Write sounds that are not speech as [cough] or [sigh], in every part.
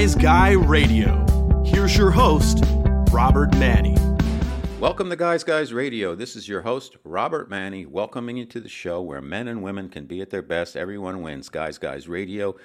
Guys Guy Radio. Here's your host, Robert Manni. Welcome to Guys Guys Radio. This is your host, Robert Manni, welcoming you to the show where men and women can be at their best. Everyone wins. Guys Guys Radio.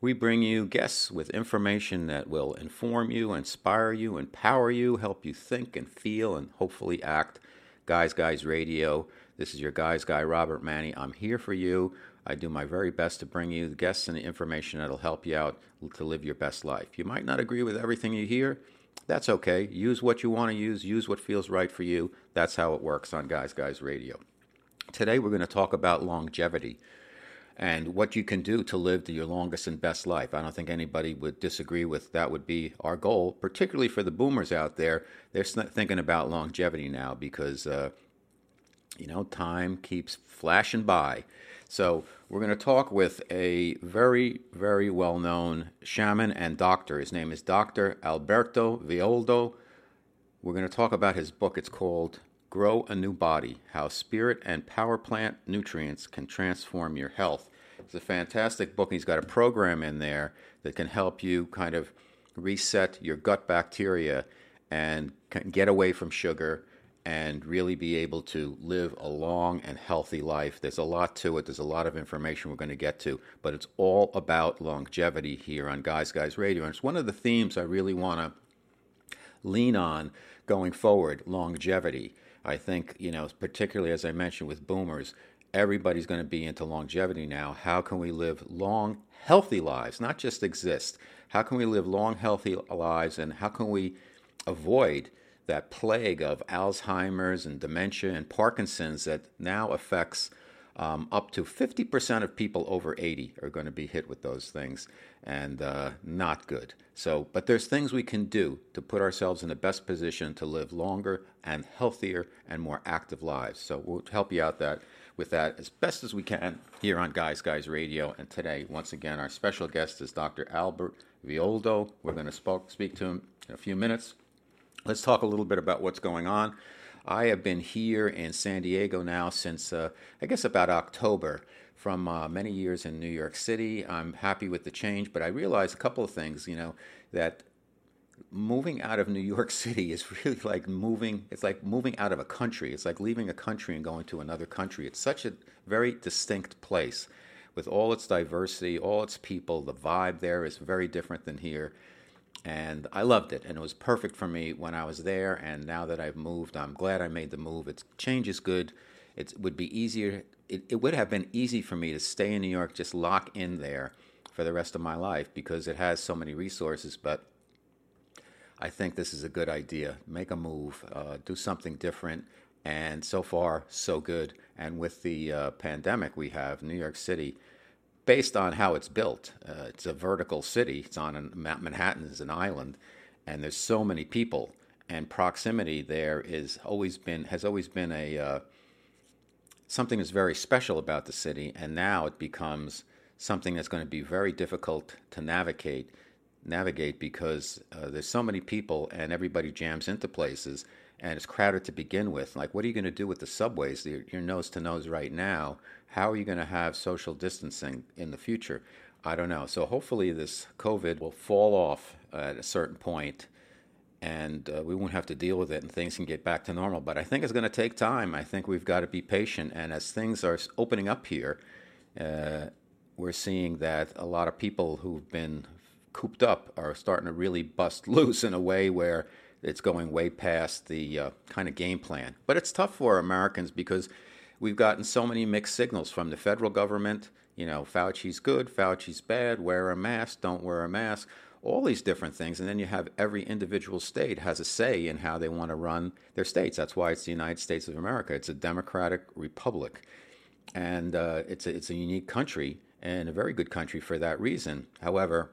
We bring you guests with information that will inform you, inspire you, empower you, help you think and feel, and hopefully act. Guys Guys Radio. This is your Guys Guy, Robert Manni. I'm here for you. I do my very best to bring you the guests and the information that'll help you out to live your best life. You might not agree with everything you hear. That's okay. Use what you want to use, use what feels right for you. That's how it works on Guys Guys Radio. Today, we're going to talk about longevity and what you can do to live your longest and best life. I don't think anybody would disagree with that would be our goal, particularly for the boomers out there. They're thinking about longevity now because, uh, you know, time keeps flashing by. So, we're going to talk with a very, very well known shaman and doctor. His name is Dr. Alberto Villoldo. We're going to talk about his book. It's called Grow a New Body How Spirit and Power Plant Nutrients Can Transform Your Health. It's a fantastic book. He's got a program in there that can help you kind of reset your gut bacteria and get away from sugar and really be able to live a long and healthy life. There's a lot to it. There's a lot of information we're going to get to, but it's all about longevity here on Guys Guys Radio. And it's one of the themes I really want to lean on going forward longevity. I think, you know, particularly as I mentioned with boomers, everybody's going to be into longevity now. How can we live long, healthy lives, not just exist? How can we live long, healthy lives, and how can we avoid? That plague of Alzheimer's and dementia and Parkinson's that now affects um, up to 50% of people over 80 are going to be hit with those things and uh, not good. So, but there's things we can do to put ourselves in the best position to live longer and healthier and more active lives. So we'll help you out that with that as best as we can here on Guys Guys Radio. And today, once again, our special guest is Dr. Albert Villoldo. We're going to speak to him in a few minutes. Let's talk a little bit about what's going on. I have been here in San Diego now since, uh, I guess, about October. From uh, many years in New York City, I'm happy with the change, but I realized a couple of things. You know that moving out of New York [laughs] City is really like moving. It's like moving out of a country. It's like leaving a country and going to another country. It's such a very distinct place, with all its diversity, all its people. The vibe there is very different than here and I loved it, and it was perfect for me when I was there. And now that I've moved, I'm glad I made the move. It's change is good. It would be easier. It, it would have been easy for me to stay in New York, just lock in there for the rest of my life because it has so many resources. But I think this is a good idea. Make a move, uh, do something different. And so far, so good. And with the uh, pandemic we have, New York City based on how it's built. Uh, it's a vertical city. It's on an, Manhattan is an island, and there's so many people, and proximity there is always been has always been a uh, something that's very special about the city, and now it becomes something that's going to be very difficult to navigate navigate because uh, there's so many people and everybody jams into places and it's crowded to begin with. Like, what are you going to do with the subways? You're nose to nose right now. How are you going to have social distancing in the future? I don't know. So hopefully, this COVID will fall off at a certain point, and uh, we won't have to deal with it, and things can get back to normal. But I think it's going to take time. I think we've got to be patient, and as things are opening up here, uh, we're seeing that a lot of people who've been cooped up are starting to really bust [laughs] loose in a way where it's going way past the uh, kind of game plan. But it's tough for Americans because we've gotten so many mixed signals from the federal government. You know, Fauci's good, Fauci's bad, wear a mask, don't wear a mask, all these different things. And then you have every individual state has a say in how they want to run their states. That's why it's the United States of America. It's a democratic republic. And uh, it's, a, it's a unique country and a very good country for that reason. However,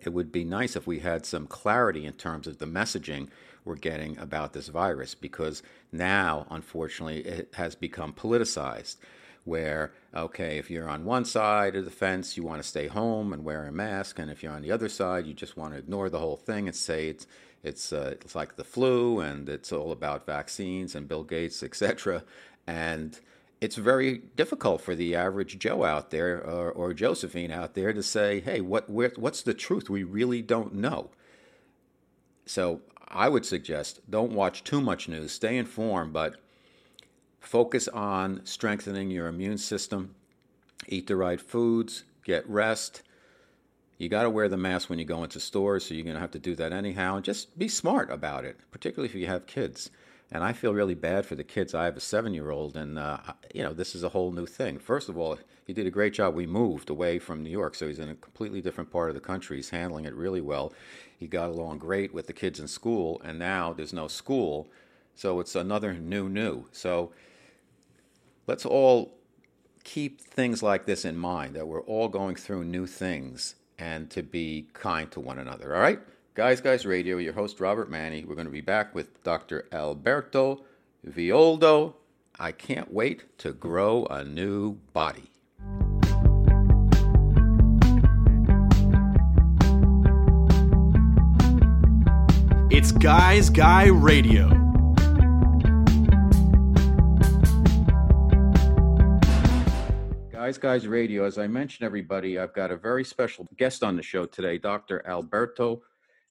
it would be nice if we had some clarity in terms of the messaging we're getting about this virus because now, unfortunately, it has become politicized. Where, okay, if you're on one side of the fence, you want to stay home and wear a mask, and if you're on the other side, you just want to ignore the whole thing and say it's it's uh, it's like the flu and it's all about vaccines and Bill Gates, etc. And it's very difficult for the average Joe out there or, or Josephine out there to say, "Hey, what what's the truth? We really don't know." So I would suggest don't watch too much news. Stay informed, but focus on strengthening your immune system. Eat the right foods. Get rest. You got to wear the mask when you go into stores, so you're going to have to do that anyhow. And just be smart about it, particularly if you have kids. And I feel really bad for the kids. I have a seven year old, and, uh, you know, this is a whole new thing. First of all, he did a great job. We moved away from New York, so he's in a completely different part of the country. He's handling it really well. He got along great with the kids in school, and now there's no school. So it's another new, new. So let's all keep things like this in mind that we're all going through new things and to be kind to one another. All right? Guys Guys Radio, your host Robert Manni. We're going to be back with Dr. Alberto Villoldo. I can't wait to grow a new body. It's Guys Guy Radio. Guys Guys Radio, as I mentioned, everybody, I've got a very special guest on the show today, Dr. Alberto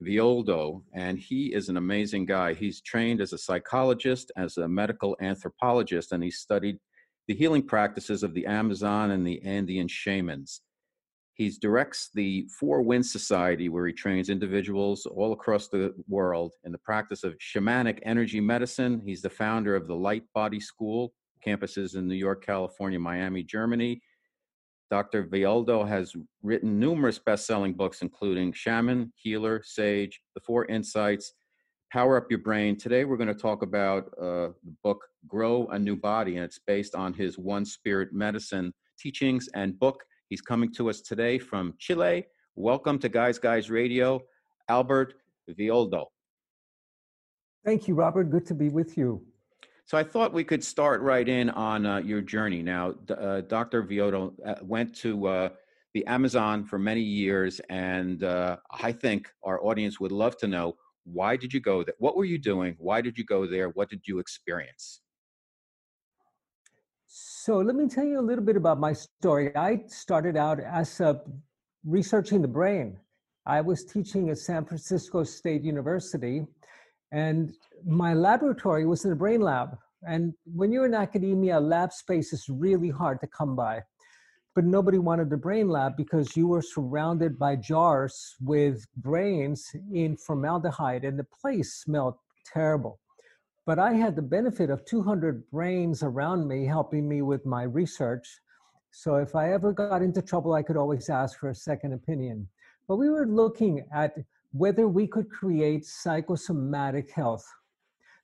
Villoldo, and he is an amazing guy. He's trained as a psychologist, as a medical anthropologist, and he studied the healing practices of the Amazon and the Andean shamans. He directs the Four Winds Society, where he trains individuals all across the world in the practice of shamanic energy medicine. He's the founder of the Light Body School, campuses in New York, California, Miami, Germany. Dr. Villoldo has written numerous best selling books, including Shaman, Healer, Sage, The Four Insights, Power Up Your Brain. Today, we're going to talk about uh, the book Grow a New Body, and it's based on his One Spirit Medicine teachings and book. He's coming to us today from Chile. Welcome to Guys Guys Radio, Albert Villoldo. Thank you, Robert. Good to be with you. So I thought we could start right in on uh, your journey. Now, uh, Dr. Villoldo uh, went to uh, the Amazon for many years, and uh, I think our audience would love to know why did you go there? What were you doing? Why did you go there? What did you experience? So let me tell you a little bit about my story. I started out as a, researching the brain. I was teaching at San Francisco State University, and my laboratory was in a brain lab. And when you're in academia, lab space is really hard to come by. But nobody wanted the brain lab because you were surrounded by jars with brains in formaldehyde, and the place smelled terrible. But I had the benefit of 200 brains around me helping me with my research. So if I ever got into trouble, I could always ask for a second opinion. But we were looking at whether we could create psychosomatic health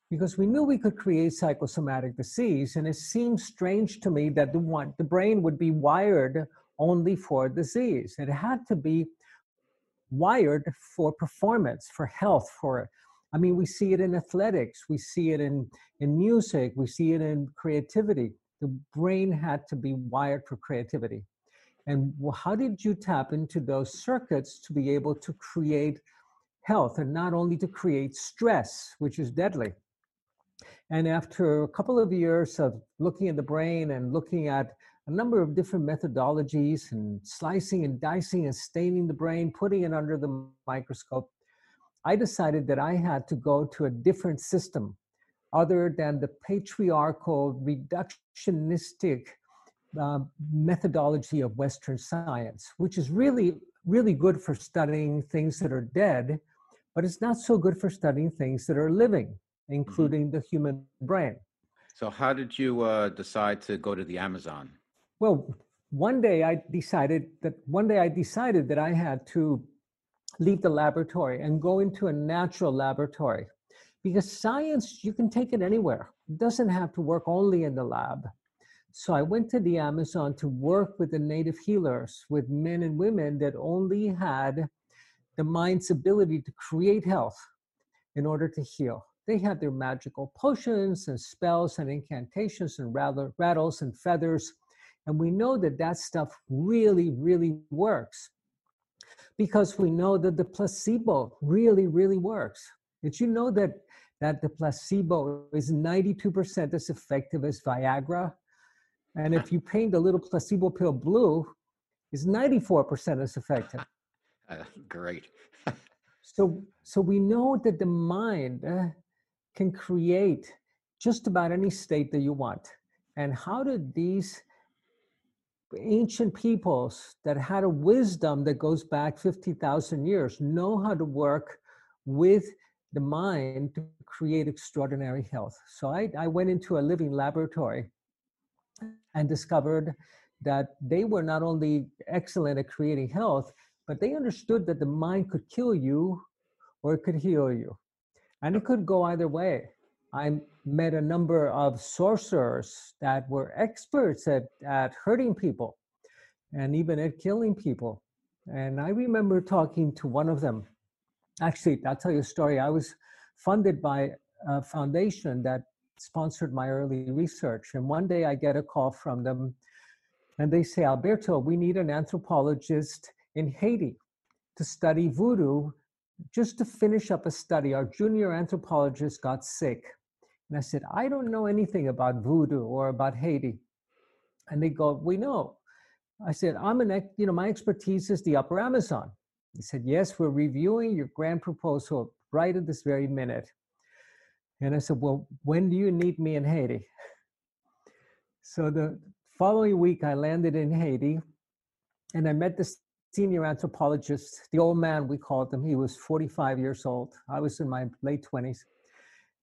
because we knew we could create psychosomatic disease and it seemed strange to me that the one the brain would be wired only for disease it had to be wired for performance for health for i mean we see it in athletics we see it in in music we see it in creativity. The brain had to be wired for creativity. And how did you tap into those circuits to be able to create health and not only to create stress which is deadly? And after a couple of years of looking at the brain and looking at a number of different methodologies and slicing and dicing and staining the brain, putting it under the microscope, I decided that I had to go to a different system other than the patriarchal, reductionistic uh, methodology of Western science, which is really, really good for studying things that are dead, but it's not so good for studying things that are living. Mm-hmm. including the human brain. So, how did you uh, decide to go to the Amazon? Well, one day I decided that one day I decided that I had to leave the laboratory and go into a natural laboratory because science you can take it anywhere. It doesn't have to work only in the lab. So I went to the Amazon to work with the native healers, with men and women that only had the mind's ability to create health in order to heal. They had their magical potions and spells and incantations and rattles and feathers. And we know that that stuff really, really works because we know that the placebo really, really works. Did you know that, that the placebo is 92% as effective as Viagra? And if you paint a little placebo pill blue, it's 94% as effective. [laughs] Uh, great. [laughs] so, so we know that the mind uh, can create just about any state that you want. And how did these ancient peoples that had a wisdom that goes back 50,000 years know how to work with the mind to create extraordinary health. So I, I went into a living laboratory and discovered that they were not only excellent at creating health, but they understood that the mind could kill you or it could heal you. And it could go either way. I met a number of sorcerers that were experts at, at hurting people and even at killing people. And I remember talking to one of them. Actually, I'll tell you a story. I was funded by a foundation that sponsored my early research. And one day I get a call from them and they say, Alberto, we need an anthropologist in Haiti to study voodoo just to finish up a study. Our junior anthropologist got sick. And I said, I don't know anything about voodoo or about Haiti. And they go, We know. I said, I'm an, you know, my expertise is the upper Amazon. He said, Yes, we're reviewing your grant proposal right at this very minute. And I said, Well, when do you need me in Haiti? So the following week, I landed in Haiti and I met the senior anthropologist, the old man, we called him. He was 45 years old. I was in my late 20s.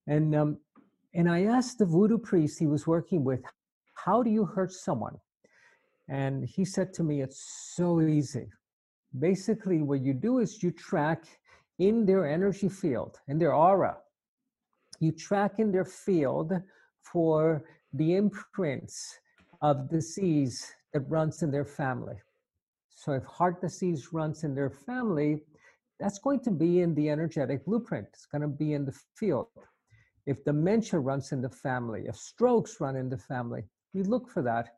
And, um, and I asked the voodoo priest he was working with, How do you hurt someone? And he said to me, It's so easy. Basically, what you do is you track in their energy field, in their aura, you track in their field for the imprints of disease that runs in their family. So if heart disease runs in their family, that's going to be in the energetic blueprint. It's going to be in the field. If dementia runs in the family, if strokes run in the family, we look for that.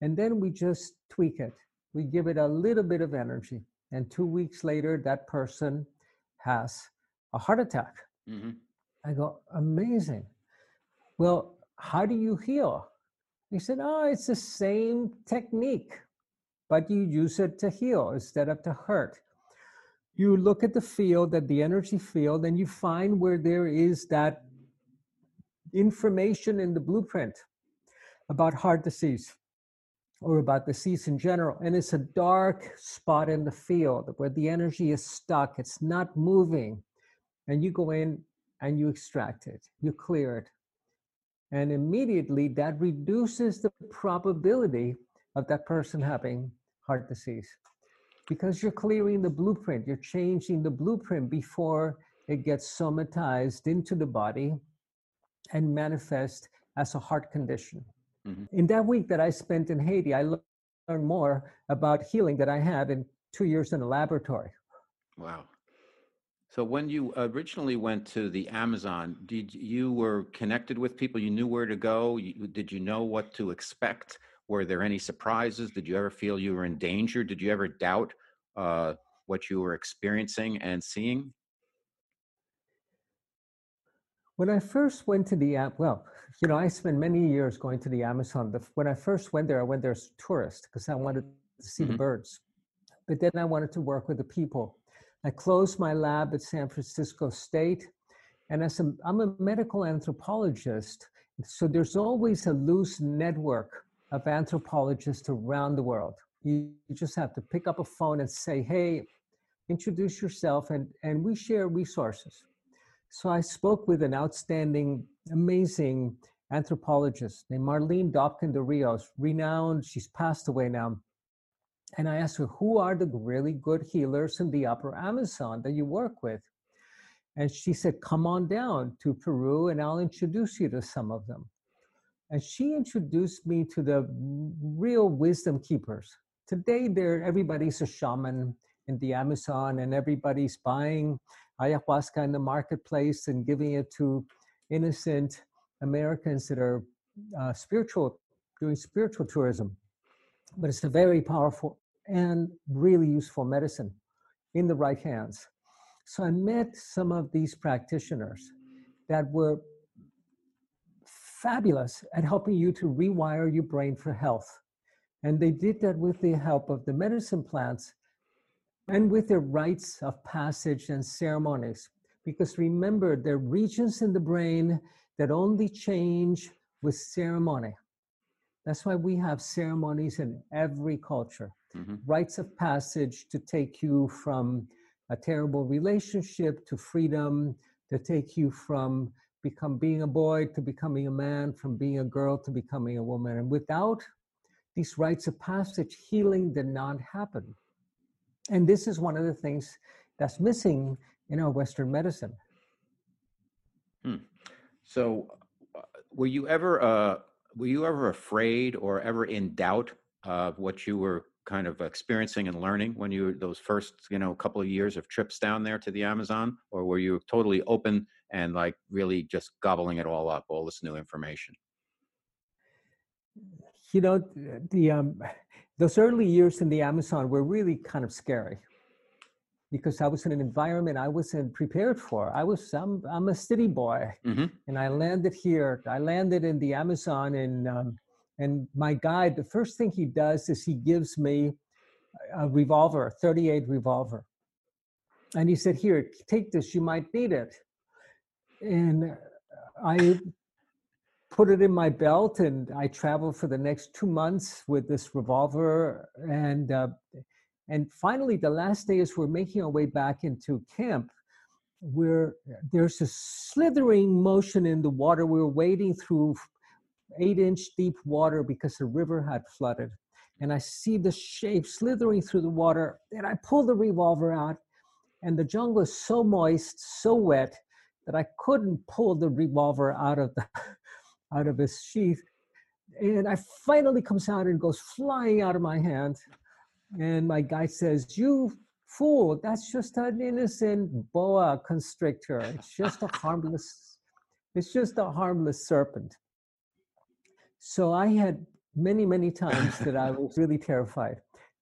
And then we just tweak it. We give it a little bit of energy. And two weeks later, that person has a heart attack. Mm-hmm. I go, amazing. Well, how do you heal? He said, oh, it's the same technique, but you use it to heal instead of to hurt. You look at the field, at the energy field, and you find where there is that information in the blueprint about heart disease or about disease in general. And it's a dark spot in the field where the energy is stuck, it's not moving. And you go in and you extract it, you clear it. And immediately that reduces the probability of that person having heart disease because you're clearing the blueprint, you're changing the blueprint before it gets somatized into the body and manifest as a heart condition. Mm-hmm. In that week that I spent in Haiti, I learned more about healing that I had in two years in a laboratory. Wow. So when you originally went to the Amazon, did you were connected with people? You knew where to go. You, did you know what to expect? Were there any surprises? Did you ever feel you were in danger? Did you ever doubt uh, what you were experiencing and seeing? When I first went to the app, well, you know, I spent many years going to the Amazon. When I first went there, I went there as a tourist because I wanted to see mm-hmm. the birds. But then I wanted to work with the people I closed my lab at San Francisco State. And as a, I'm a medical anthropologist, so there's always a loose network of anthropologists around the world. You, you just have to pick up a phone and say, hey, introduce yourself, and, and we share resources. So I spoke with an outstanding, amazing anthropologist named Marlene Dobkin de Rios, renowned, she's passed away now, and I asked her, who are the really good healers in the upper Amazon that you work with? And she said, come on down to Peru and I'll introduce you to some of them. And she introduced me to the real wisdom keepers. Today, there everybody's a shaman in the Amazon, and everybody's buying ayahuasca in the marketplace and giving it to innocent Americans that are uh, spiritual, doing spiritual tourism but it's a very powerful and really useful medicine in the right hands. So I met some of these practitioners that were fabulous at helping you to rewire your brain for health. And they did that with the help of the medicine plants and with their rites of passage and ceremonies. Because remember, there are regions in the brain that only change with ceremony. That's why we have ceremonies in every culture. Mm-hmm. Rites of passage to take you from a terrible relationship to freedom, to take you from become being a boy to becoming a man, from being a girl to becoming a woman. And without these rites of passage, healing did not happen. And this is one of the things that's missing in our Western medicine. Hmm. So, uh, were you ever uh, were you ever afraid or ever in doubt of what you were kind of experiencing and learning when you were those first you know couple of years of trips down there to the Amazon, or were you totally open and like really just gobbling it all up, all this new information? You know, the um, those early years in the Amazon were really kind of scary because I was in an environment I wasn't prepared for. I was I'm I'm a city boy, mm-hmm. and I landed here. I landed in the Amazon, and um, and my guide. The first thing he does is he gives me a revolver, a 38 revolver, and he said, "Here, take this. You might need it." And I put it in my belt, and I traveled for the next two months with this revolver, and. Uh, and finally, the last day, as we're making our way back into camp, where there's a slithering motion in the water. We were wading through eight inch deep water because the river had flooded. And I see the shape slithering through the water. And I pull the revolver out, and the jungle is so moist, so wet, that I couldn't pull the revolver out of the [laughs] out of his sheath. And I finally comes out and goes flying out of my hand. And my guy says, You fool, that's just an innocent boa constrictor. It's just a harmless, it's just a harmless serpent. So I had many, many times that I was really terrified.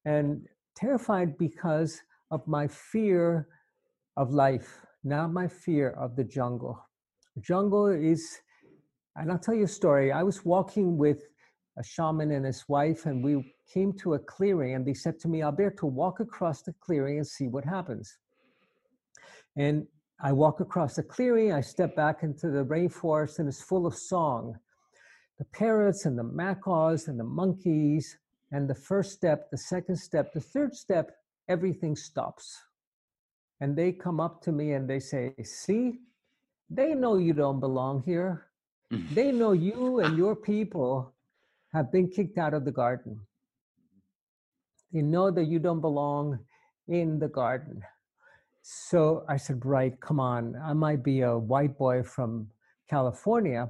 And terrified because of my fear of life, not my fear of the jungle. Jungle is, and I'll tell you a story. I was walking with a shaman and his wife, and we came to a clearing and they said to me, Alberto, walk across the clearing and see what happens. And I walk across the clearing, I step back into the rainforest and it's full of song. The parrots and the macaws and the monkeys, and the first step, the second step, the third step, everything stops. And they come up to me and they say, See, they know you don't belong here. Mm-hmm. they know you and your people have been kicked out of the garden. They know that you don't belong in the garden. So I said, right, come on. I might be a white boy from California,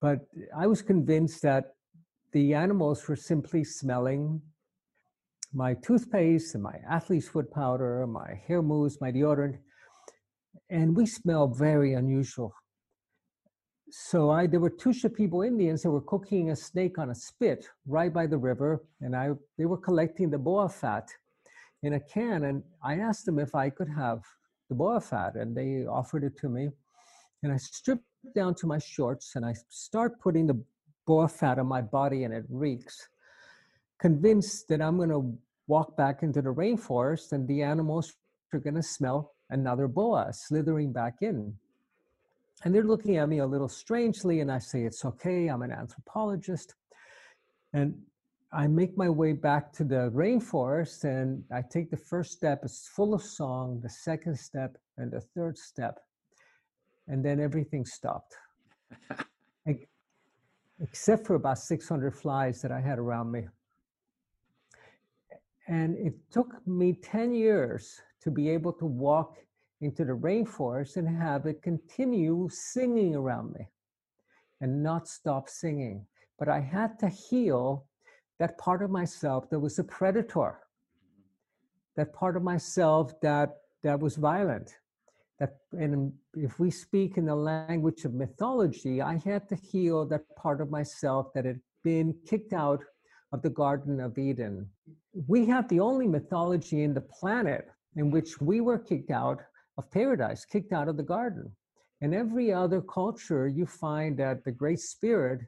but I was convinced that the animals were simply smelling my toothpaste and my athlete's foot powder, my hair mousse, my deodorant, and we smell very unusual so I there were two Shipibo Indians that were cooking a snake on a spit right by the river, and I they were collecting the boa fat in a can, and I asked them if I could have the boa fat, and they offered it to me, and I stripped down to my shorts and I start putting the boa fat on my body, and it reeks. Convinced that I'm going to walk back into the rainforest, and the animals are going to smell another boa slithering back in and they're looking at me a little strangely, and I say, It's okay, I'm an anthropologist. And I make my way back to the rainforest and I take the first step, it's full of song, the second step, and the third step. And then everything stopped. [laughs] Except for about 600 flies that I had around me. And it took me 10 years to be able to walk into the rainforest and have it continue singing around me and not stop singing. But I had to heal that part of myself that was a predator, that part of myself that, that was violent. That, and if we speak in the language of mythology, I had to heal that part of myself that had been kicked out of the Garden of Eden. We have the only mythology in the planet in which we were kicked out of paradise, kicked out of the garden. In every other culture, you find that the Great Spirit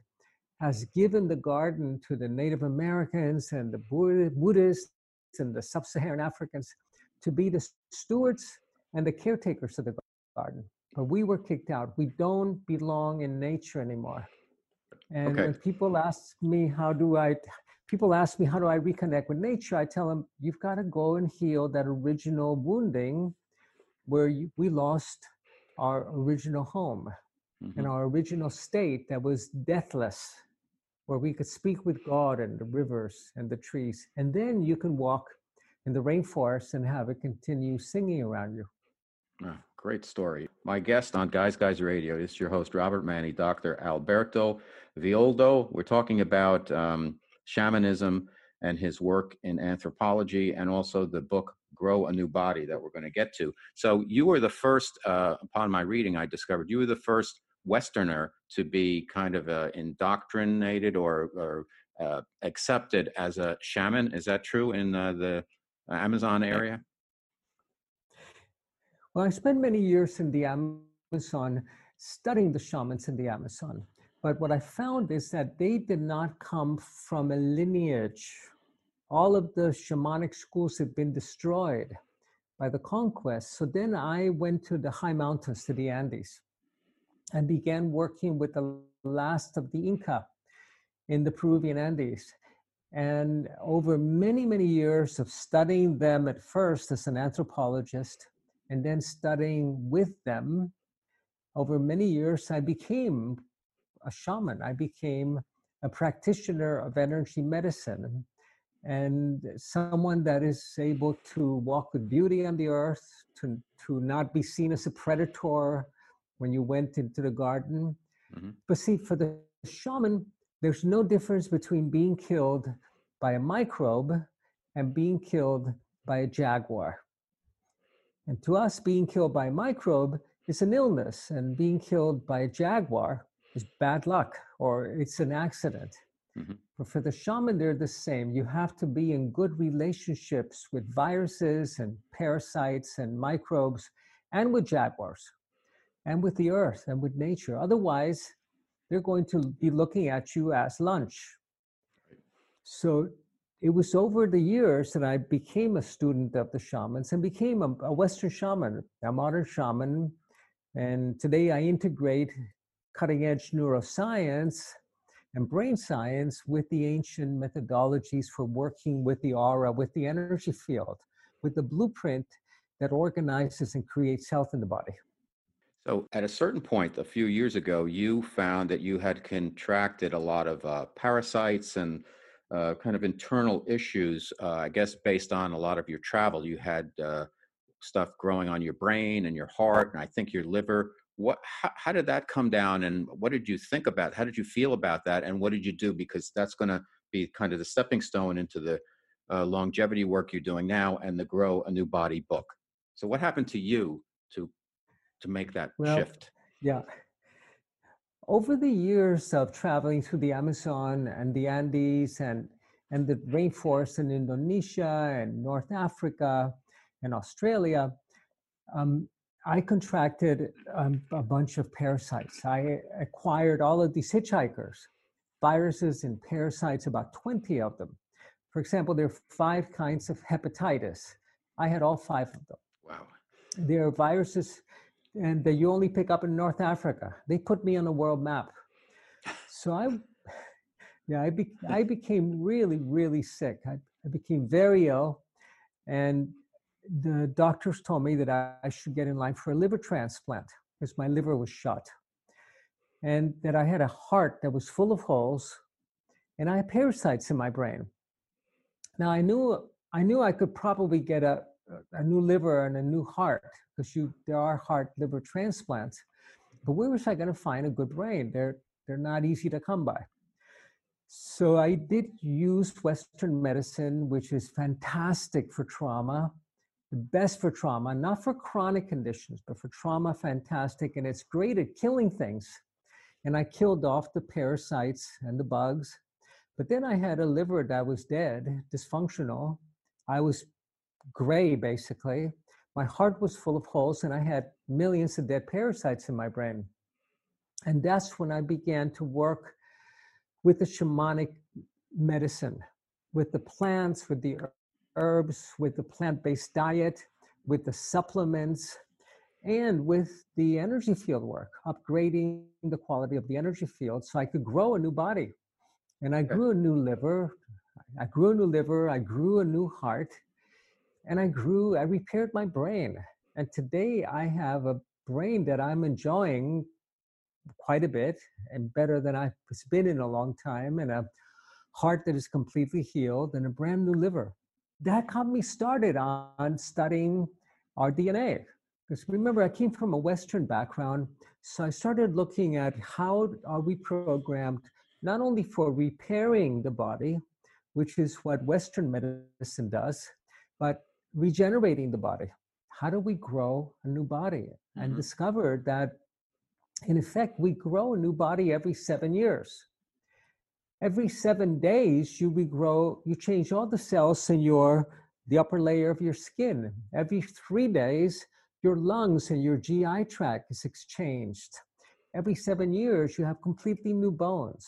has given the garden to the Native Americans and the Buddhists and the Sub Saharan Africans to be the stewards and the caretakers of the garden. But we were kicked out. We don't belong in nature anymore. And okay. when people ask me, how do I, people ask me, how do I reconnect with nature? I tell them, you've got to go and heal that original wounding where you, we lost our original home mm-hmm. and our original state that was deathless, where we could speak with God and the rivers and the trees. And then you can walk in the rainforest and have it continue singing around you. Oh, great story. My guest on Guys Guys Radio is your host, Robert Manni, Dr. Alberto Villoldo. We're talking about um, shamanism and his work in anthropology and also the book Grow a New Body that we're going to get to. So, you were the first, uh, upon my reading, I discovered you were the first Westerner to be kind of uh, indoctrinated or, or uh, accepted as a shaman. Is that true in uh, the Amazon area? Well, I spent many years in the Amazon studying the shamans in the Amazon. But what I found is that they did not come from a lineage. All of the shamanic schools had been destroyed by the conquest. So then I went to the high mountains, to the Andes, and began working with the last of the Inca in the Peruvian Andes. And over many, many years of studying them at first as an anthropologist and then studying with them, over many years, I became a shaman. I became a practitioner of energy medicine and someone that is able to walk with beauty on the earth, to, to not be seen as a predator when you went into the garden. Mm-hmm. But see, for the shaman, there's no difference between being killed by a microbe and being killed by a jaguar. And to us, being killed by a microbe is an illness, and being killed by a jaguar is bad luck or it's an accident. Mm-hmm. But for the shaman, they're the same. You have to be in good relationships with viruses and parasites and microbes and with jaguars and with the earth and with nature. Otherwise, they're going to be looking at you as lunch. So it was over the years that I became a student of the shamans and became a, a Western shaman, a modern shaman. And today I integrate cutting edge neuroscience and brain science with the ancient methodologies for working with the aura, with the energy field, with the blueprint that organizes and creates health in the body. So, at a certain point, a few years ago, you found that you had contracted a lot of uh, parasites and uh, kind of internal issues. Uh, I guess based on a lot of your travel, you had uh, stuff growing on your brain and your heart, and I think your liver. What? How, how, did that come down, and what did you think about? How did you feel about that, and what did you do? Because that's going to be kind of the stepping stone into the uh, longevity work you're doing now and the Grow a New Body book. So, what happened to you to to make that well, shift? Yeah. Over the years of traveling through the Amazon and the Andes and, and the rainforests in Indonesia and North Africa and Australia, um, I contracted um, a bunch of parasites. I acquired all of these hitchhikers, viruses and parasites, about 20 of them. For example, there are five kinds of hepatitis. I had all five of them. Wow. There are viruses and that you only pick up in North Africa. They put me on a world map. So I, yeah, I, be, I became really, really sick. I, I became very ill, and the doctors told me that I, I should get in line for a liver transplant because my liver was shot, and that I had a heart that was full of holes, and I had parasites in my brain. Now I knew I knew I could probably get a a new liver and a new heart because you there are heart liver transplants but where was i going to find a good brain? They're they're not easy to come by. So i did use western medicine which is fantastic for trauma the best for trauma not for chronic conditions but for trauma fantastic and it's great at killing things and i killed off the parasites and the bugs but then i had a liver that was dead dysfunctional i was gray basically. my heart was full of holes and I had millions of dead parasites in my brain. And that's when I began to work with the shamanic medicine, with the plants, with the herbs, with the plant based diet, with the supplements, and with the energy field work, upgrading the quality of the energy field so I could grow a new body. And I grew a new liver. I grew a new liver. I grew a new heart. And I grew, I repaired my brain. And today I have a brain that I'm enjoying quite a bit and better than I've been in a long time, and a heart that is completely healed, and a brand new liver. That got me started on studying our DNA. Because remember, I came from a Western background, so I started looking at how are we programmed not only for repairing the body, which is what Western medicine does, but regenerating the body. How do we grow a new body? Mm-hmm. And discovered that, in effect, we grow a new body every seven years. Every seven days, you regrow, you change all the cells in your the upper layer of your skin. Every three days, your lungs and your GI tract is exchanged. Every seven years, you have completely new bones.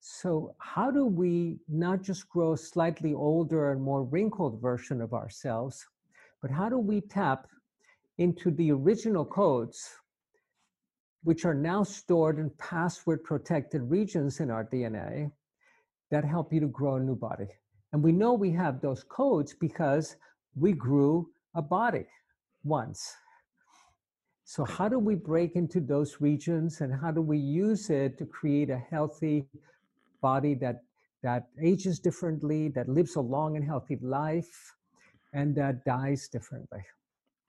So, how do we not just grow a slightly older and more wrinkled version of ourselves, but how do we tap into the original codes, which are now stored in password protected regions in our DNA that help you to grow a new body? And we know we have those codes because we grew a body once. So, how do we break into those regions and how do we use it to create a healthy body that, that ages differently, that lives a long and healthy life, and that dies differently?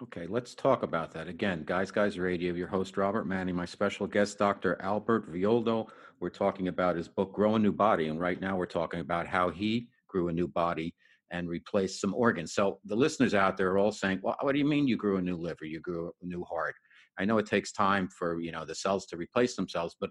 Okay, let's talk about that. Again, Guys Guys Radio, your host, Robert Manning, my special guest, Dr. Albert Villoldo. We're talking about his book, Grow a New Body. And right now we're talking about how he grew a new body and replaced some organs. So the listeners out there are all saying, "Well, what do you mean you grew a new liver? You grew a new heart?" I know it takes time for you know the cells to replace themselves, but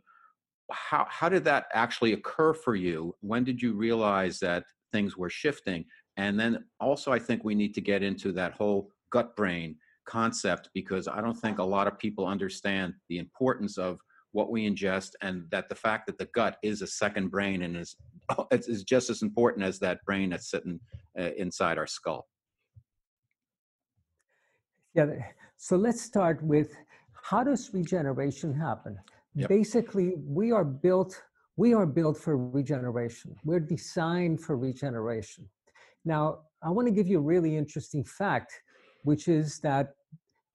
how how did that actually occur for you? When did you realize that things were shifting? And then also, I think we need to get into that whole gut brain concept because I don't think a lot of people understand the importance of what we ingest and that the fact that the gut is a second brain and is [laughs] is just as important as that brain that's sitting uh, inside our skull. Yeah, so let's start with how does regeneration happen? Yep. Basically, we are built we are built for regeneration. We're designed for regeneration. Now, I want to give you a really interesting fact, which is that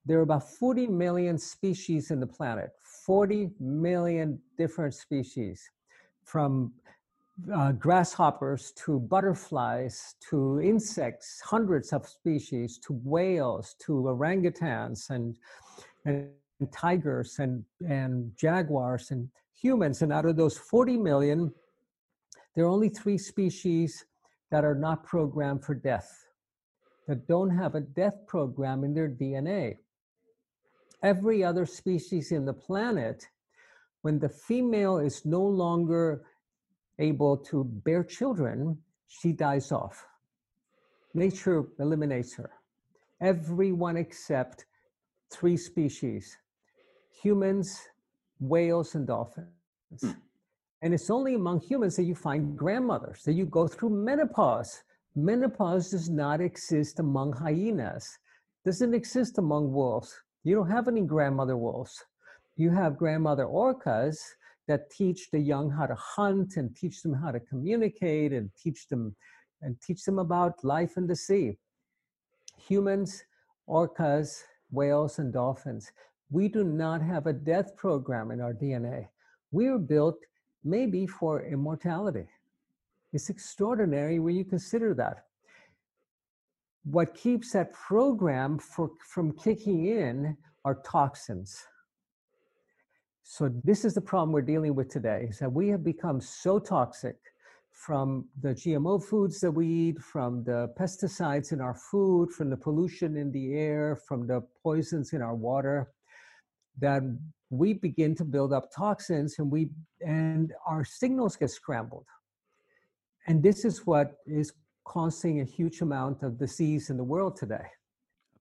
there are about 40 million species in the planet. 40 million different species, from uh, grasshoppers to butterflies to insects, hundreds of species to whales to orangutans and, and tigers and, and jaguars and humans. And out of those 40 million, there are only three species that are not programmed for death, that don't have a death program in their DNA every other species in the planet, when the female is no longer able to bear children, she dies off. Nature eliminates her. Everyone except three species humans, whales, and dolphins. Hmm. And it's only among humans that you find grandmothers, that you go through menopause. Menopause does not exist among hyenas, doesn't exist among wolves. You don't have any grandmother wolves. You have grandmother orcas that teach the young how to hunt and teach them how to communicate and teach them and teach them about life in the sea. Humans, orcas, whales, and dolphins, we do not have a death program in our DNA. We are built maybe for immortality. It's extraordinary when you consider that what keeps that program for, from kicking in are toxins. So this is the problem we're dealing with today, is that we have become so toxic from the GMO foods that we eat, from the pesticides in our food, from the pollution in the air, from the poisons in our water, that we begin to build up toxins and we and our signals get scrambled. And this is what is causing a huge amount of disease in the world today.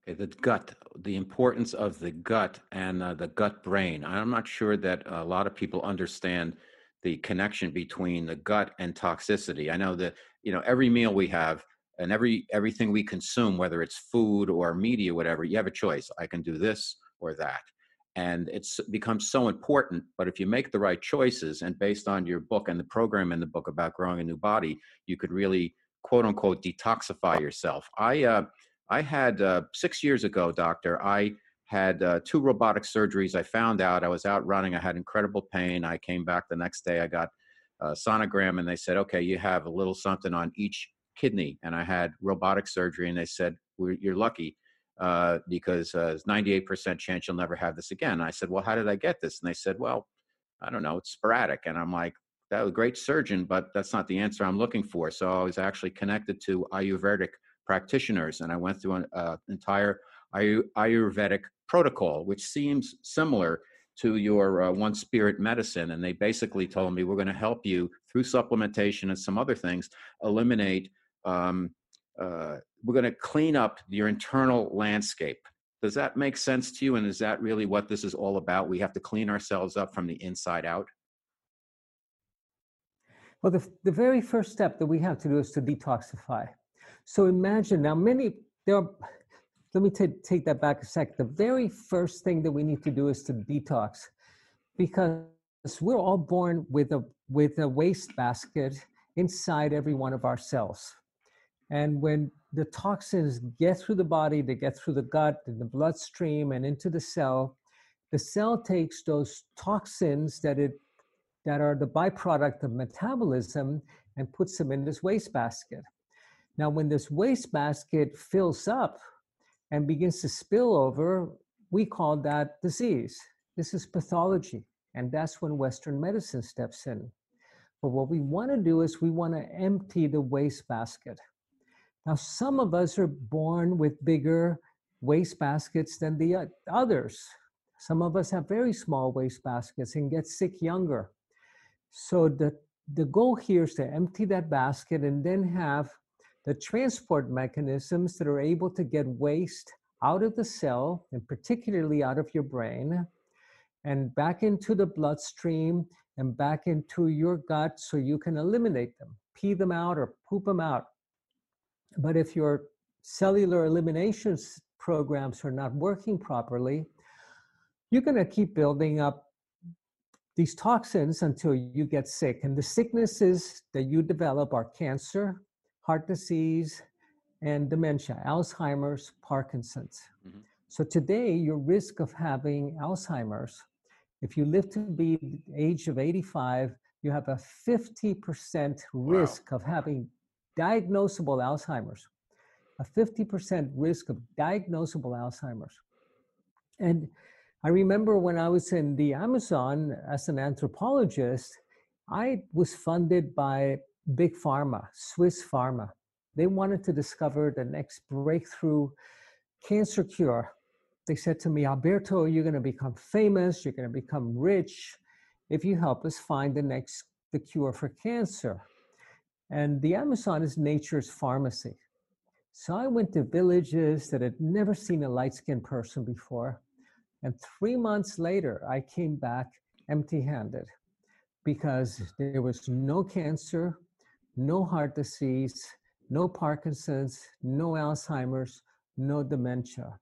Okay, the gut, the importance of the gut and uh, the gut brain. I'm not sure that a lot of people understand the connection between the gut and toxicity. I know that you know every meal we have and every everything we consume, whether it's food or media, whatever, you have a choice. I can do this or that, and it's becomes so important. But if you make the right choices, and based on your book and the program in the book about growing a new body, you could really quote unquote detoxify yourself. I uh, I had uh, six years ago, doctor, I had uh, two robotic surgeries. I found out I was out running. I had incredible pain. I came back the next day. I got a sonogram and they said, okay, you have a little something on each kidney. And I had robotic surgery and they said, you're lucky uh, because uh, there's 98% chance you'll never have this again. And I said, well, how did I get this? And they said, well, I don't know, it's sporadic. And I'm like, that was a great surgeon, but that's not the answer I'm looking for. So I was actually connected to Ayurvedic practitioners, and I went through an uh, entire Ayurvedic protocol, which seems similar to your uh, One Spirit medicine. And they basically told me we're going to help you through supplementation and some other things eliminate. Um, uh, we're going to clean up your internal landscape. Does that make sense to you? And is that really what this is all about? We have to clean ourselves up from the inside out. Well, the, the very first step that we have to do is to detoxify. So imagine now, many, there are, let me t- take that back a sec. The very first thing that we need to do is to detox because we're all born with a, with a waste basket inside every one of our cells. And when the toxins get through the body, they get through the gut the bloodstream and into the cell, the cell takes those toxins that it that are the byproduct of metabolism and puts them in this wastebasket. Now, when this wastebasket fills up and begins to spill over, we call that disease. This is pathology, and that's when Western medicine steps in. But what we want to do is we want to empty the wastebasket. Now, some of us are born with bigger wastebaskets than the uh, others. Some of us have very small wastebaskets and get sick younger. So the, the goal here is to empty that basket and then have the transport mechanisms that are able to get waste out of the cell and particularly out of your brain and back into the bloodstream and back into your gut so you can eliminate them, pee them out or poop them out. But if your cellular elimination programs are not working properly, you're going to keep building up these toxins until you get sick. And the sicknesses that you develop are cancer, heart disease, and dementia, Alzheimer's, Parkinson's. Mm-hmm. So today, your risk of having Alzheimer's, if you live to be the age of 85, you have a 50% risk wow. of having diagnosable Alzheimer's, a 50% risk of diagnosable Alzheimer's. And I remember when I was in the Amazon as an anthropologist, I was funded by big pharma, Swiss pharma. They wanted to discover the next breakthrough cancer cure. They said to me, Alberto, you're going to become famous, you're going to become rich if you help us find the next the cure for cancer. And the Amazon is nature's pharmacy. So I went to villages that had never seen a light skinned person before. And three months later, I came back empty handed because hmm. there was no cancer, no heart disease, no Parkinson's, no Alzheimer's, no dementia.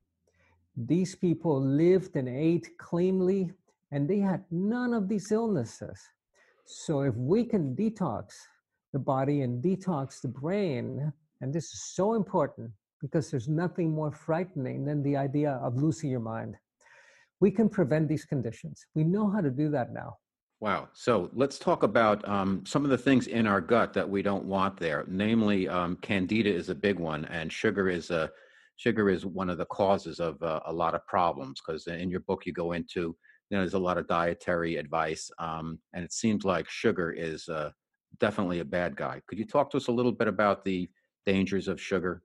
These people lived and ate cleanly, and they had none of these illnesses. So, if we can detox the body and detox the brain, and this is so important because there's nothing more frightening than the idea of losing your mind. We can prevent these conditions. We know how to do that now. Wow. So let's talk about um, some of the things in our gut that we don't want there. Namely, um, candida is a big one, and sugar is a sugar is one of the causes of uh, a lot of problems. Because in your book, you go into you know, there's a lot of dietary advice, um, and it seems like sugar is uh, definitely a bad guy. Could you talk to us a little bit about the dangers of sugar?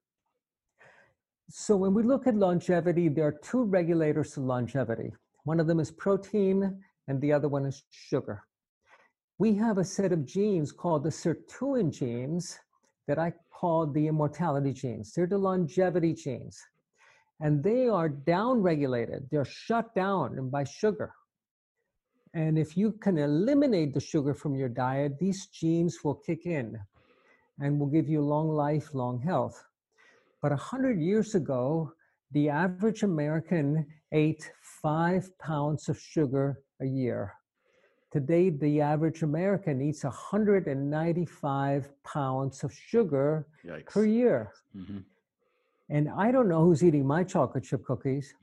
So when we look at longevity, there are two regulators to longevity. One of them is protein and the other one is sugar. We have a set of genes called the sirtuin genes that I call the immortality genes. They're the longevity genes. and they are down regulated. They're shut down by sugar. And if you can eliminate the sugar from your diet, these genes will kick in and will give you long life, long health. But 100 years ago, the average American ate five pounds of sugar a year. Today, the average American eats 195 pounds of sugar Yikes. per year. Mm-hmm. And I don't know who's eating my chocolate chip cookies,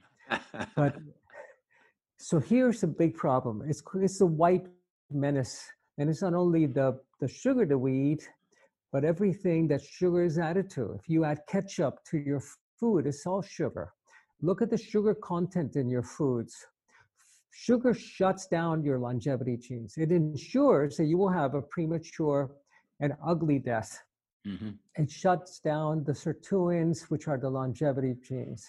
but [laughs] so here's the big problem. It's it's the white menace, and it's not only the the sugar that we eat, but everything that sugar is added to. If you add ketchup to your food, it's all sugar. Look at the sugar content in your foods. Sugar shuts down your longevity genes. It ensures that you will have a premature and ugly death. Mm-hmm. It shuts down the sirtuins, which are the longevity genes.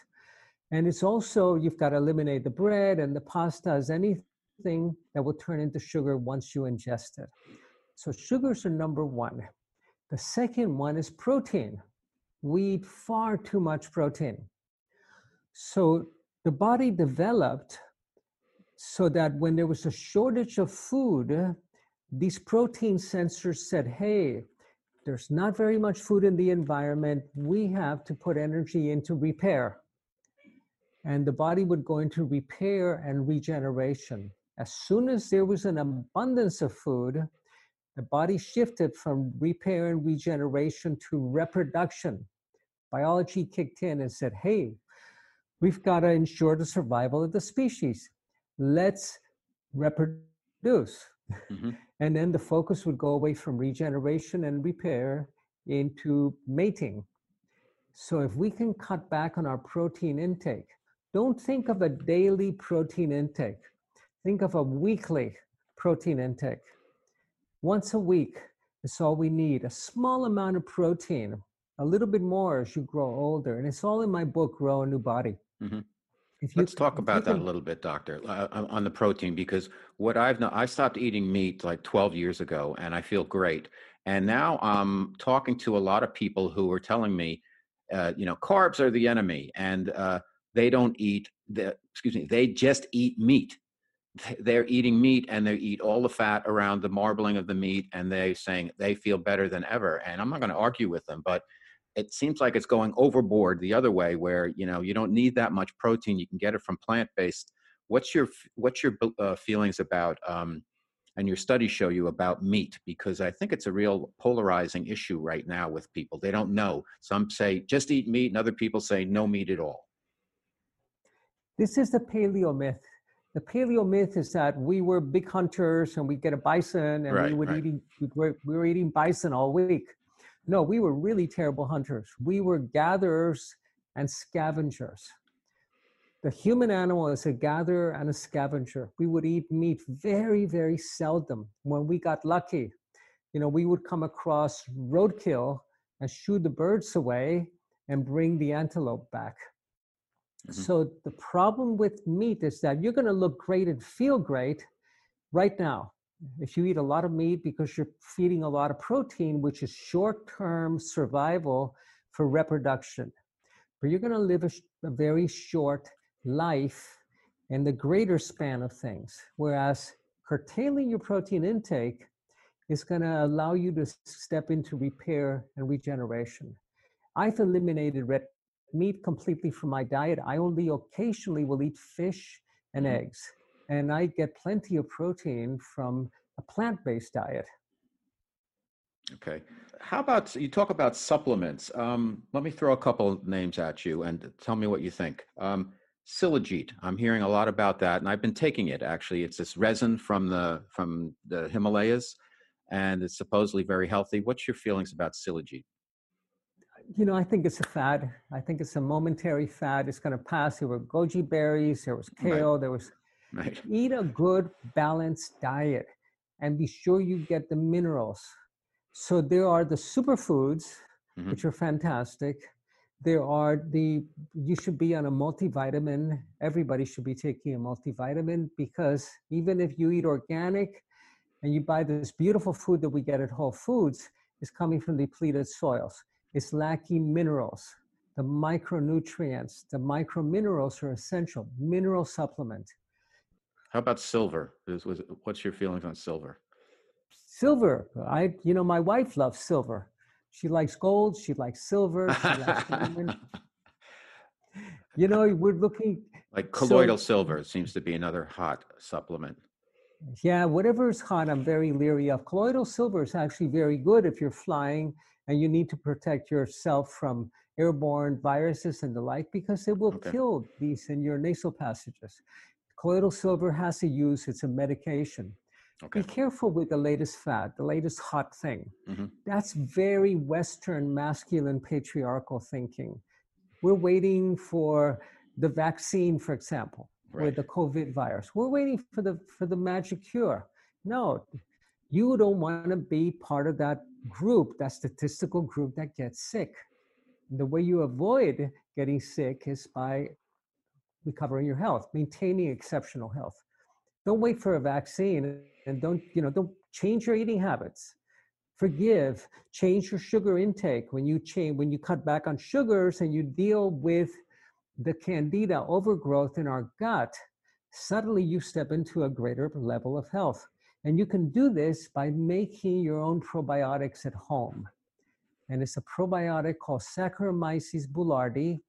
And it's also, you've got to eliminate the bread and the pastas, anything that will turn into sugar once you ingest it. So, sugars are number one. The second one is protein. We eat far too much protein. So the body developed so that when there was a shortage of food, these protein sensors said, hey, there's not very much food in the environment. We have to put energy into repair. And the body would go into repair and regeneration. As soon as there was an abundance of food, the body shifted from repair and regeneration to reproduction. Biology kicked in and said, hey, we've got to ensure the survival of the species. Let's reproduce. Mm-hmm. [laughs] and then the focus would go away from regeneration and repair into mating. So if we can cut back on our protein intake, don't think of a daily protein intake. Think of a weekly protein intake once a week is all we need. A small amount of protein, a little bit more as you grow older. And it's all in my book, Grow a New Body. Mm-hmm. Let's talk about that can, a little bit, doctor, uh, uh, on the protein, because what I've I stopped eating meat like 12 years ago and I feel great. And now I'm talking to a lot of people who are telling me, uh, you know, carbs are the enemy and uh, they don't eat the, excuse me, they just eat meat. They're eating meat and they eat all the fat around the marbling of the meat and they saying they feel better than ever and i'm not going to argue with them but it seems like it's going overboard the other way where you know you don't need that much protein you can get it from plant-based. What's your what's your uh, feelings about um, and your studies show you about meat? Because i think it's a real polarizing issue right now with people. They don't know. Some say just eat meat and other people say no meat at all this is the paleo myth the paleo myth is that we were big hunters and we get a bison and right, we would right. eating we were, we were eating bison all week. No, we were really terrible hunters. We were gatherers and scavengers. The human animal is a gatherer and a scavenger. We would eat meat very, very seldom. When we got lucky, you know, we would come across roadkill and shoot the birds away and bring the antelope back. Mm-hmm. So the problem with meat is that you're going to look great and feel great right now. If you eat a lot of meat because you're feeding a lot of protein, which is short term survival for reproduction, but you're going to live a, a very short life in the greater span of things. Whereas curtailing your protein intake is going to allow you to step into repair and regeneration. I've eliminated red meat completely from my diet. I only occasionally will eat fish and mm-hmm. eggs, and I get plenty of protein from a plant based diet. Okay. How about you talk about supplements? Um, let me throw a couple names at you and tell me what you think. Um, Shilajit. I'm hearing a lot about that, and I've been taking it. Actually, it's this resin from the from the Himalayas, and it's supposedly very healthy. What's your feelings about Shilajit? You know, I think it's a fad. I think it's a momentary fad. It's going to pass. There were goji berries, there was kale, right. there was. Right. Eat a good, balanced diet and be sure you get the minerals. So there are the superfoods, mm-hmm. which are fantastic. There are the, you should be on a multivitamin. Everybody should be taking a multivitamin because even if you eat organic and you buy this beautiful food that we get at Whole Foods, is coming from depleted soils. It's lacking minerals. the micronutrients, the microminerals are essential. Mineral supplement. How about silver? Is, was, what's your feelings on silver? Silver. I, you know, my wife loves silver. She likes gold. She likes silver. She likes diamond. [laughs] You know, we're looking like colloidal so, silver seems to be another hot supplement. Yeah, whatever is hot, I'm very leery of. Colloidal silver is actually very good if you're flying and you need to protect yourself from airborne viruses and the like because it will okay. kill these in your nasal passages. Colloidal silver has a use, it's a medication. Okay. Be careful with the latest fad, the latest hot thing. Mm-hmm. That's very Western masculine patriarchal thinking. We're waiting for the vaccine, for example, right. with the COVID virus. We're waiting for the for the magic cure. No, you don't want to be part of that group, that statistical group that gets sick. The way you avoid getting sick is by recovering your health, maintaining exceptional health. Don't wait for a vaccine and don't, you know, don't change your eating habits. Forgive, change your sugar intake. When you change, when you cut back on sugars and you deal with the candida overgrowth in our gut, suddenly you step into a greater level of health. And you can do this by making your own probiotics at home. And it's a probiotic called Saccharomyces boulardii.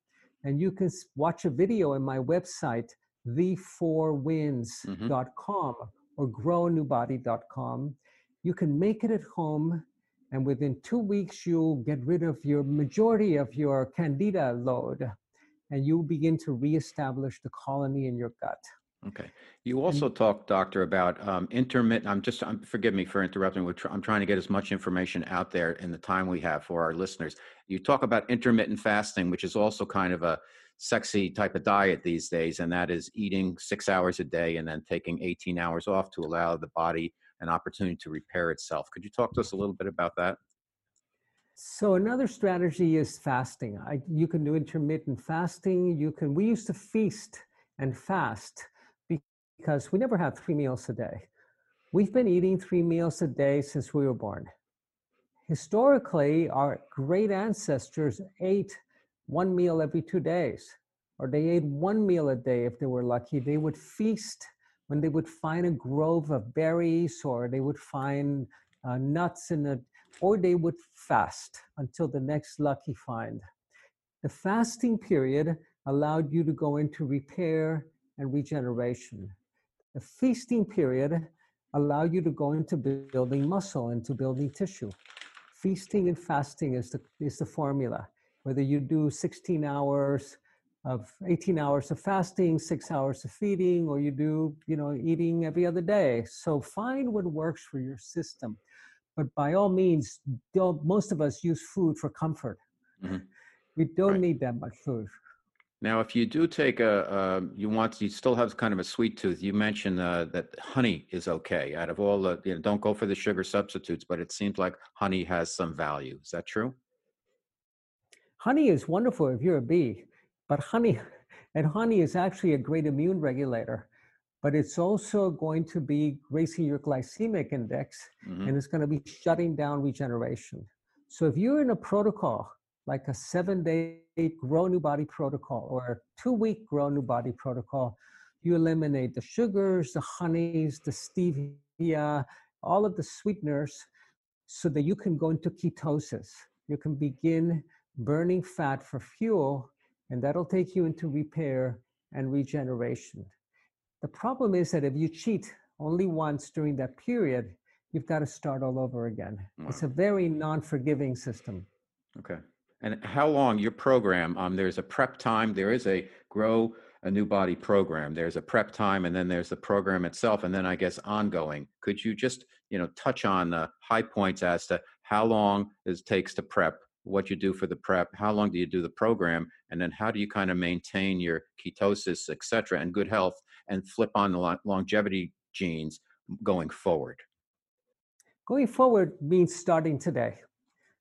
And you can watch a video on my website, thefourwinds.com mm-hmm. or grownewbody.com. You can make it at home, and within two weeks, you'll get rid of your majority of your candida load and you begin to reestablish the colony in your gut. Okay. You also and, talk, doctor, about um, intermittent. I'm just, I'm, forgive me for interrupting. Tr- I'm trying to get as much information out there in the time we have for our listeners. You talk about intermittent fasting, which is also kind of a sexy type of diet these days, and that is eating six hours a day and then taking 18 hours off to allow the body an opportunity to repair itself. Could you talk to us a little bit about that? So another strategy is fasting. I, you can do intermittent fasting. You can. We used to feast and fast because we never had three meals a day. We've been eating three meals a day since we were born. Historically, our great ancestors ate one meal every two days, or they ate one meal a day if they were lucky. They would feast when they would find a grove of berries, or they would find uh, nuts in a or they would fast until the next lucky find. The fasting period allowed you to go into repair and regeneration. The feasting period allowed you to go into building muscle, into building tissue. Feasting and fasting is the, is the formula. Whether you do 16 hours of 18 hours of fasting, six hours of feeding, or you do, you know, eating every other day. So find what works for your system but by all means, most of us use food for comfort. Mm-hmm. We don't right. need that much food. Now, if you do take a, uh, you want, you still have kind of a sweet tooth. You mentioned uh, that honey is okay. Out of all the, you know, don't go for the sugar substitutes, but it seems like honey has some value. Is that true? Honey is wonderful if you're a bee, but honey, [laughs] and honey is actually a great immune regulator but it's also going to be raising your glycemic index mm-hmm. and it's going to be shutting down regeneration. So if you're in a protocol, like a seven day grow new body protocol or a two week grow new body protocol, you eliminate the sugars, the honeys, the stevia, all of the sweeteners so that you can go into ketosis. You can begin burning fat for fuel, and that'll take you into repair and regeneration. The problem is that if you cheat only once during that period, you've got to start all over again. Wow. It's a very non-forgiving system. Okay. And how long your program? Um, there's a prep time. There is a grow a new body program. There's a prep time, and then there's the program itself, and then I guess ongoing. Could you just you know touch on the high points as to how long it takes to prep, what you do for the prep, how long do you do the program, and then how do you kind of maintain your ketosis, et cetera, and good health and flip on the longevity genes going forward? Going forward means starting today.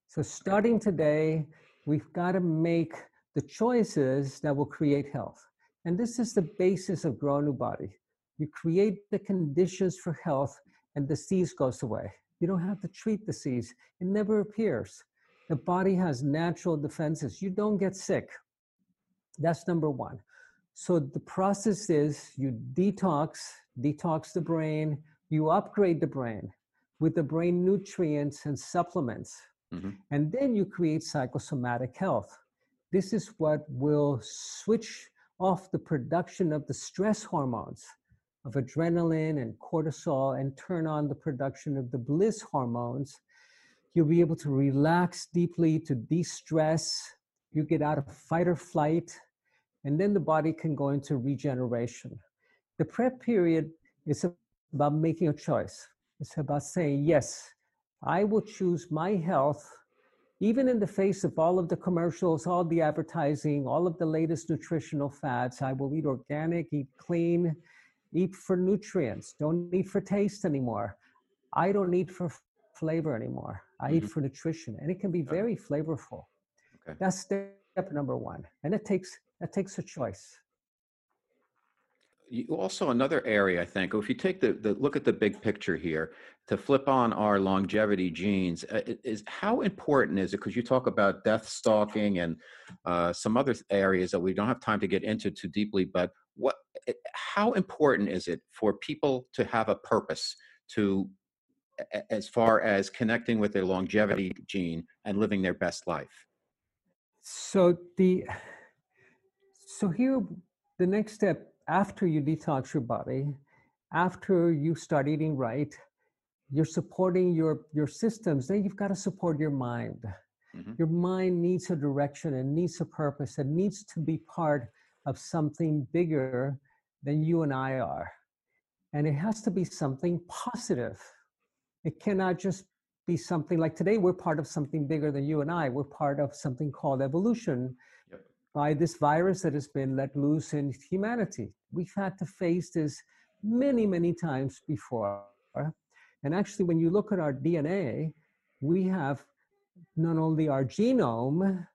So, starting today, we've got to make the choices that will create health. And this is the basis of Grow a New Body. You create the conditions for health, and the disease goes away. You don't have to treat the disease, it never appears. the body has natural defenses. You don't get sick. That's number one. So the process is you detox, detox the brain, you upgrade the brain with the brain nutrients and supplements, mm-hmm. and then you create psychosomatic health. This is what will switch off the production of the stress hormones of adrenaline and cortisol and turn on the production of the bliss hormones. You'll be able to relax deeply to de stress. You get out of fight or flight, and then the body can go into regeneration. The prep period is about making a choice. It's about saying, yes, I will choose my health, even in the face of all of the commercials, all the advertising, all of the latest nutritional fads. I will eat organic, eat clean, eat for nutrients, don't eat for taste anymore. I don't eat for flavor anymore. I mm-hmm. eat for nutrition, and it can be very flavorful. Okay. That's step number one, and it takes that takes a choice. You also another area i think if you take the, the look at the big picture here to flip on our longevity genes uh, is how important is it because you talk about death stalking and uh, some other areas that we don't have time to get into too deeply but what how important is it for people to have a purpose to as far as connecting with their longevity gene and living their best life? So the so here the next step after you detox your body, after you start eating right, you're supporting your your systems. Then you've got to support your mind. Mm-hmm. Your mind needs a direction and needs a purpose. It needs to be part of something bigger than you and I are. And it has to be something positive. It cannot just be something like today, we're part of something bigger than you and I. We're part of something called evolution. By this virus that has been let loose in humanity. We've had to face this many, many times before. And actually, when you look at our DNA, we have not only our genome,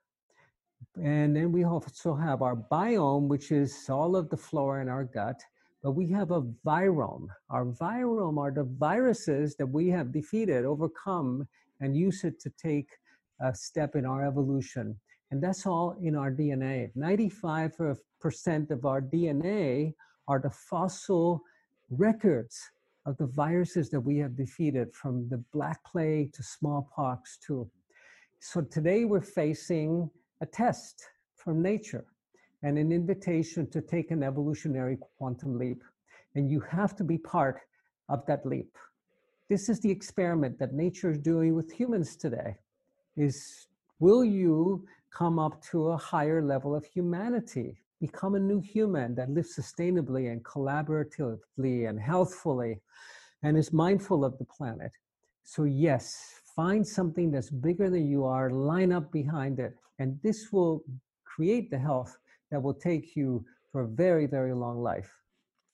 and then we also have our biome, which is all of the flora in our gut, but we have a virome. Our virome are the viruses that we have defeated, overcome, and use it to take a step in our evolution. And that's all in our DNA. 95% of our DNA are the fossil records of the viruses that we have defeated from the Black Plague to smallpox to. So today we're facing a test from nature and an invitation to take an evolutionary quantum leap. And you have to be part of that leap. This is the experiment that nature is doing with humans today is will you come up to a higher level of humanity, become a new human that lives sustainably and collaboratively and healthfully and is mindful of the planet. So, yes, find something that's bigger than you are, line up behind it, and this will create the health that will take you for a very, very long life.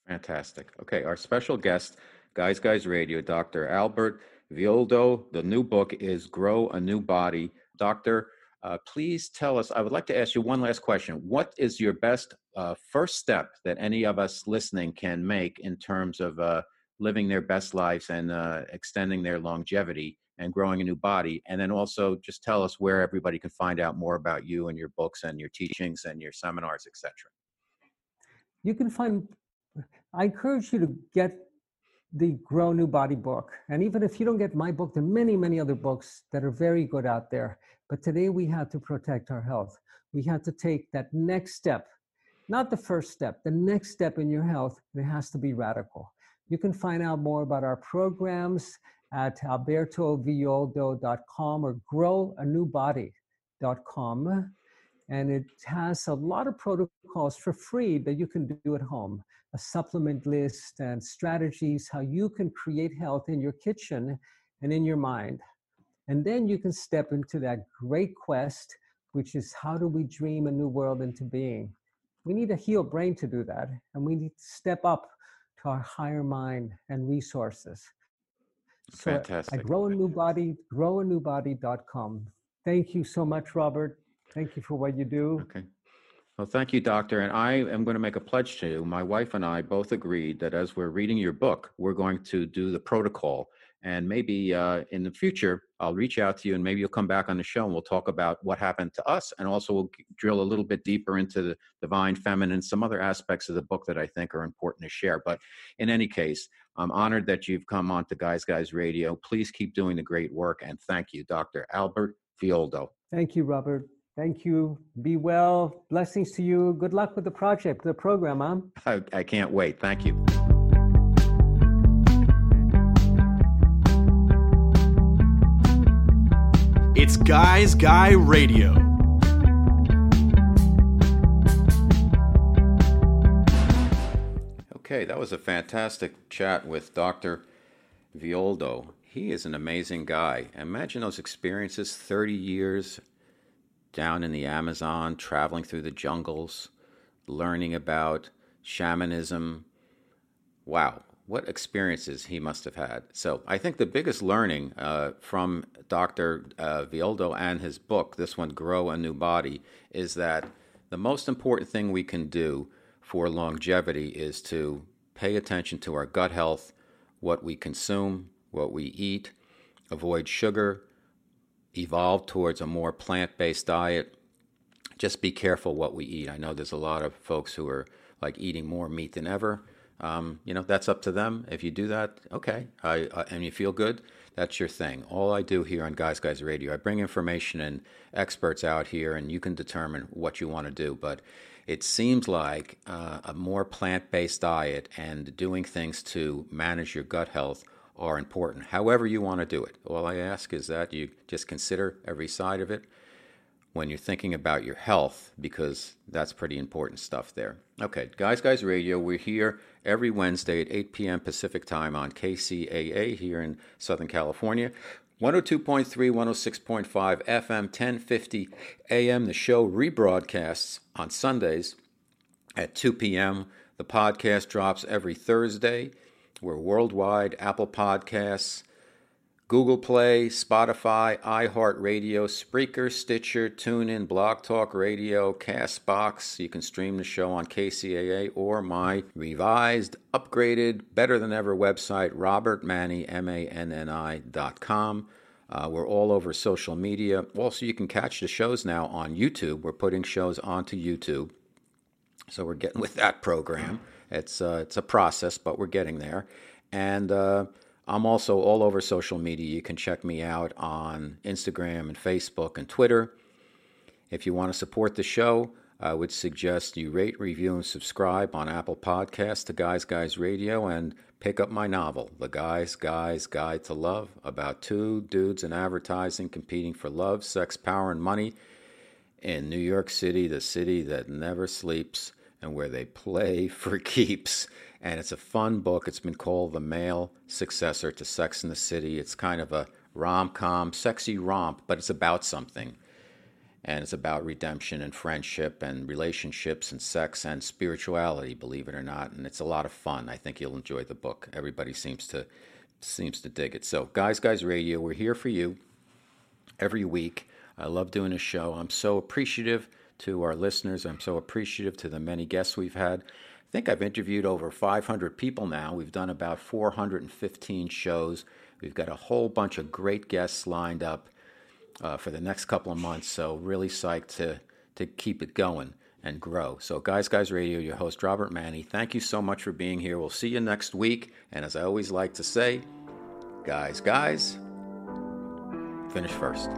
Fantastic. Okay, our special guest, Guys Guys Radio, Dr. Albert Villoldo. The new book is Grow a New Body. Doctor, uh, please tell us. I would like to ask you one last question. What is your best uh, first step that any of us listening can make in terms of uh, living their best lives and uh, extending their longevity and growing a new body? And then also just tell us where everybody can find out more about you and your books and your teachings and your seminars, etc. You can find. I encourage you to get the Grow New Body book. And even if you don't get my book, there are many, many other books that are very good out there. But today we have to protect our health. We have to take that next step, not the first step, the next step in your health. It has to be radical. You can find out more about our programs at albertovilloldo.com or growanewbody.com. And it has a lot of protocols for free that you can do at home a supplement list and strategies how you can create health in your kitchen and in your mind. And then you can step into that great quest, which is how do we dream a new world into being? We need a healed brain to do that, and we need to step up to our higher mind and resources. So Fantastic. I grow a new body, growanewbody.com. Thank you so much, Robert. Thank you for what you do. Okay. Well, thank you, Doctor. And I am going to make a pledge to you. My wife and I both agreed that as we're reading your book, we're going to do the protocol And maybe uh, in the future, I'll reach out to you and maybe you'll come back on the show and we'll talk about what happened to us. And also, we'll drill a little bit deeper into the divine feminine, some other aspects of the book that I think are important to share. But in any case, I'm honored that you've come on to Guys Guys Radio. Please keep doing the great work. And thank you, Dr. Albert Villoldo. Thank you, Robert. Thank you. Be well. Blessings to you. Good luck with the project, the program, Mom. I, I can't wait. Thank you. It's Guys Guy Radio. Okay, that was a fantastic chat with Dr. Villoldo. He is an amazing guy. Imagine those experiences 30 years down in the Amazon, traveling through the jungles, learning about shamanism. Wow, what experiences he must have had. So I think the biggest learning uh, from Dr. Uh, Villoldo and his book, this one, Grow a New Body, is that the most important thing we can do for longevity is to pay attention to our gut health, what we consume, what we eat, avoid sugar, evolve towards a more plant based diet. Just be careful what we eat. I know there's a lot of folks who are like eating more meat than ever. Um, you know, that's up to them. If you do that, okay, I, uh, and you feel good, that's your thing. All I do here on Guys Guys Radio, I bring information and experts out here, and you can determine what you want to do. But it seems like uh, a more plant based diet and doing things to manage your gut health are important, however you want to do it. All I ask is that you just consider every side of it when you're thinking about your health, because that's pretty important stuff there. Okay, Guys Guys Radio, we're here every Wednesday at 8 p.m. Pacific Time on KCAA here in Southern California. 102.3, 106.5 FM, 1050 AM. The show rebroadcasts on Sundays at 2 p.m. The podcast drops every Thursday. We're worldwide Apple Podcasts, Google Play, Spotify, iHeartRadio, Spreaker, Stitcher, TuneIn, Blog Talk Radio, Castbox. You can stream the show on KCAA or my revised, upgraded, better than ever website, com. Uh, we're all over social media. Also, you can catch the shows now on YouTube. We're putting shows onto YouTube. So we're getting with that program. It's, uh, it's a process, but we're getting there. And uh, I'm also all over social media. You can check me out on Instagram and Facebook and Twitter. If you want to support the show, I would suggest you rate, review, and subscribe on Apple Podcasts to Guys Guys Radio and pick up my novel, The Guys Guys Guide to Love, about two dudes in advertising competing for love, sex, power, and money in New York City, the city that never sleeps and where they play [laughs] for keeps and it's a fun book. It's been called the male successor to Sex in the City. It's kind of a rom com, sexy romp, but it's about something. And it's about redemption and friendship and relationships and sex and spirituality, believe it or not. And it's a lot of fun. I think you'll enjoy the book. Everybody seems to seems to dig it. So, Guys Guys Radio, we're here for you every week. I love doing a show. I'm so appreciative to our listeners. I'm so appreciative to the many guests we've had. I think I've interviewed over 500 people now. We've done about 415 shows. We've got a whole bunch of great guests lined up uh, for the next couple of months. So, really psyched to, to keep it going and grow. So, Guys Guys Radio, your host, Robert Manni, thank you so much for being here. We'll see you next week. And as I always like to say, guys, guys, finish first.